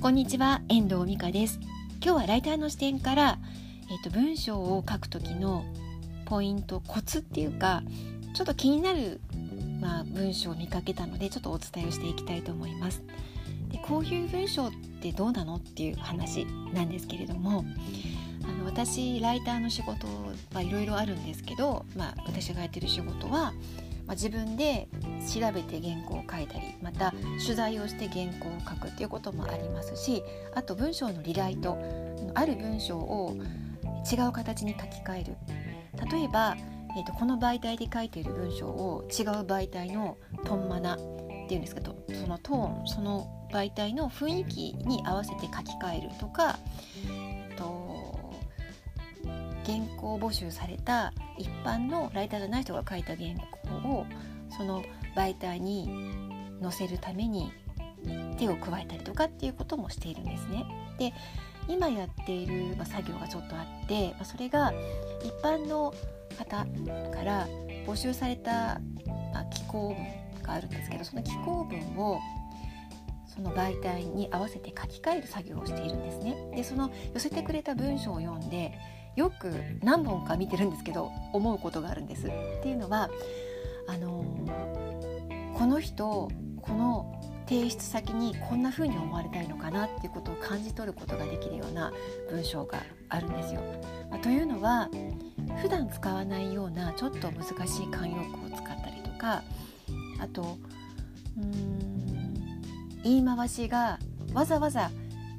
こんにちは遠藤美香です今日はライターの視点からえっ、と文章を書く時のポイントコツっていうかちょっと気になるまあ、文章を見かけたのでちょっとお伝えをしていきたいと思います。でこういう文章ってどうなのっていう話なんですけれどもあの私ライターの仕事はいろいろあるんですけど、まあ、私がやってる仕事は、まあ、自分で調べて原稿を書いたりまた取材をして原稿を書くっていうこともありますしあと文章のリライトある文章を違う形に書き換える。例えばえーと、この媒体で書いている文章を違う媒体のトンマナっていうんですけどそのトーンその媒体の雰囲気に合わせて書き換えるとか原稿募集された一般のライターじゃない人が書いた原稿をその媒体に載せるために手を加えたりとかっていうこともしているんですね。で今やっている、ま作業がちょっとあって、まそれが一般の方から募集された、寄稿文があるんですけどその寄稿文をその媒体に合わせて書き換える作業をしているんですね。でその寄せてくれた文章を読んでよく何本か見てるんですけど思うことがあるんです。っていうのはあのこの人この提出先にこんな風に思われたいのかなっていうことを感じ取ることができるような文章があるんですよ。ま、というのは普段使わないようなちょっと難しい慣用句を使ったりとかあとうん言い回しがわざわざ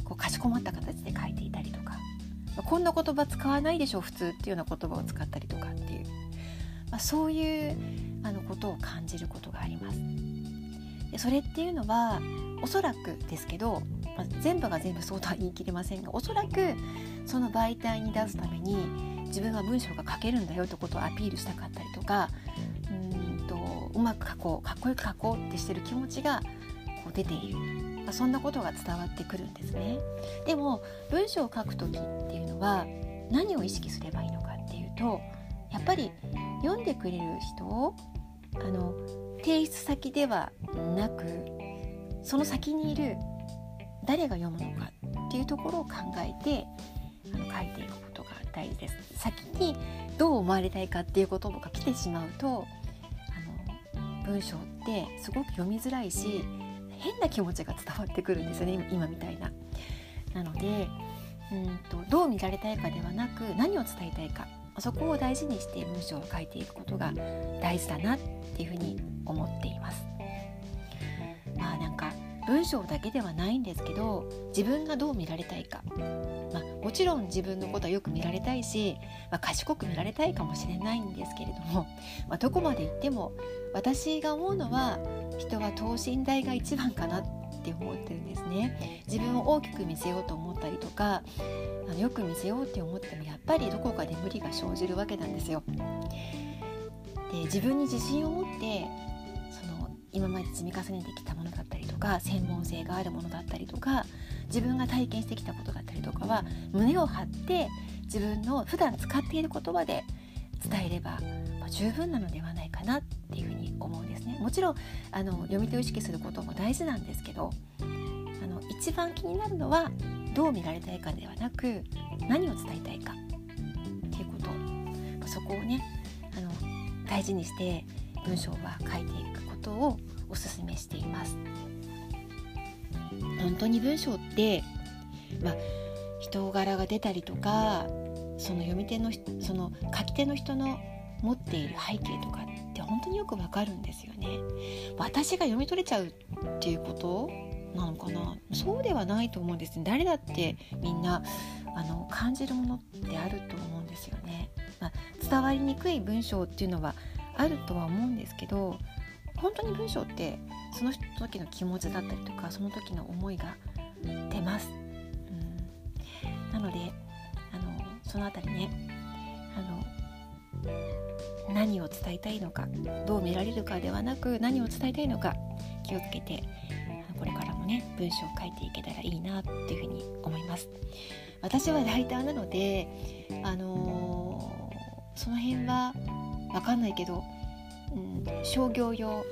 こうかしこまった形で書いていたりとか、まあ、こんな言葉使わないでしょ普通っていうような言葉を使ったりとかっていう、まあ、そういうあのことを感じることがあります。でそれっていうのはおそらくですけど、まあ、全部が全部そうとは言い切れませんがおそらくその媒体に出すために自分は文章が書けるんだよってことをアピールしたかったりとかうんとうまく書こうかっこよく書こうってしてる気持ちがこう出ている、まあ、そんなことが伝わってくるんですね。でも文章を書く時っていうのは何を意識すればいいのかっていうとやっぱり読んでくれる人をあの提出先ではなくその先にいる誰が読むのかっていうところを考えてあの書いていくことが大事です。先にどう思われたいかっていうことが来てしまうとあの文章ってすごく読みづらいし変な気持ちが伝わってくるんですよね今みたいな。なのでうんとどう見られたいかではなく何を伝えたいかそこを大事にして文章を書いていくことが大事だなっていうふうに思っています。まあなんか文章だけではないんですけど自分がどう見られたいか、まあ、もちろん自分のことはよく見られたいし、まあ、賢く見られたいかもしれないんですけれども、まあ、どこまで行っても私が思うのは人は等身大が一番かなって思ってるんですね自分を大きく見せようと思ったりとかあのよく見せようって思ってもやっぱりどこかで無理が生じるわけなんですよ。で自分に自信を持ってその今まで積み重ねてきたものだったりとか専門性があるものだったりとか自分が体験してきたことだったりとかは胸を張って自分の普段使っている言葉で伝えれば、ま、十分なのではないかなっていうふうに思うんですね。もちろんあの読み手を意識することも大事なんですけどあの一番気になるのはどう見られたいかではなく何を伝えたいかっていうこと、そこをねあの大事にして文章は書いていくことをお勧めしています。本当に文章って、まあ、人柄が出たりとかその読み手のその書き手の人の持っている背景とかって本当によくわかるんですよね。私が読み取れちゃうっていうことなのかな？そうではないと思うんですね。誰だってみんなあの感じるものってあると思うんですよね。まあ、伝わりにくい文章っていうのはあるとは思うんですけど本当に文章ってその時の気持ちだったりとかその時の思いが出ます。うん、なのであのその辺りねあの何を伝えたいのかどう見られるかではなく何を伝えたいのか気をつけてこれからもね文章を書いていけたらいいなっていうふうに思います。私はライターなのであのー、その辺は分かんないけど、うん、商業用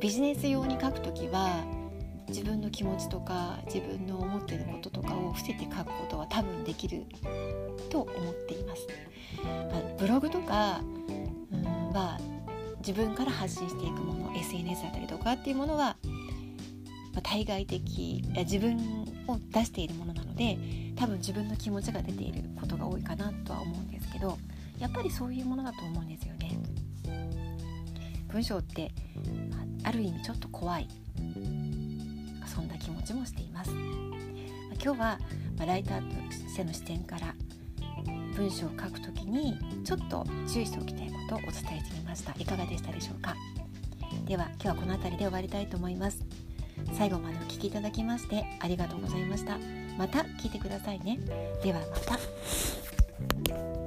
ビジネス用に書くときは自分の気持ちとか自分の思ってることとかを伏せて書くことは多分できると思っています。まあ、ブログとかうんは自分から発信していくもの SNS だったりとかっていうものは、まあ、対外的自分を出しているものなので多分自分の気持ちが出ていることが多いかなとは思うんですけどやっぱりそういうものだと思うんですよね。文章ってある意味ちょっと怖い。そんな気持ちもしています。今日はライターとしての視点から文章を書くときにちょっと注意しておきたいことをお伝えしてみました。いかがでしたでしょうか？では今日はこの辺りで終わりたいと思います。最後までお聴きいただきましてありがとうございました。また聞いてくださいね。ではまた。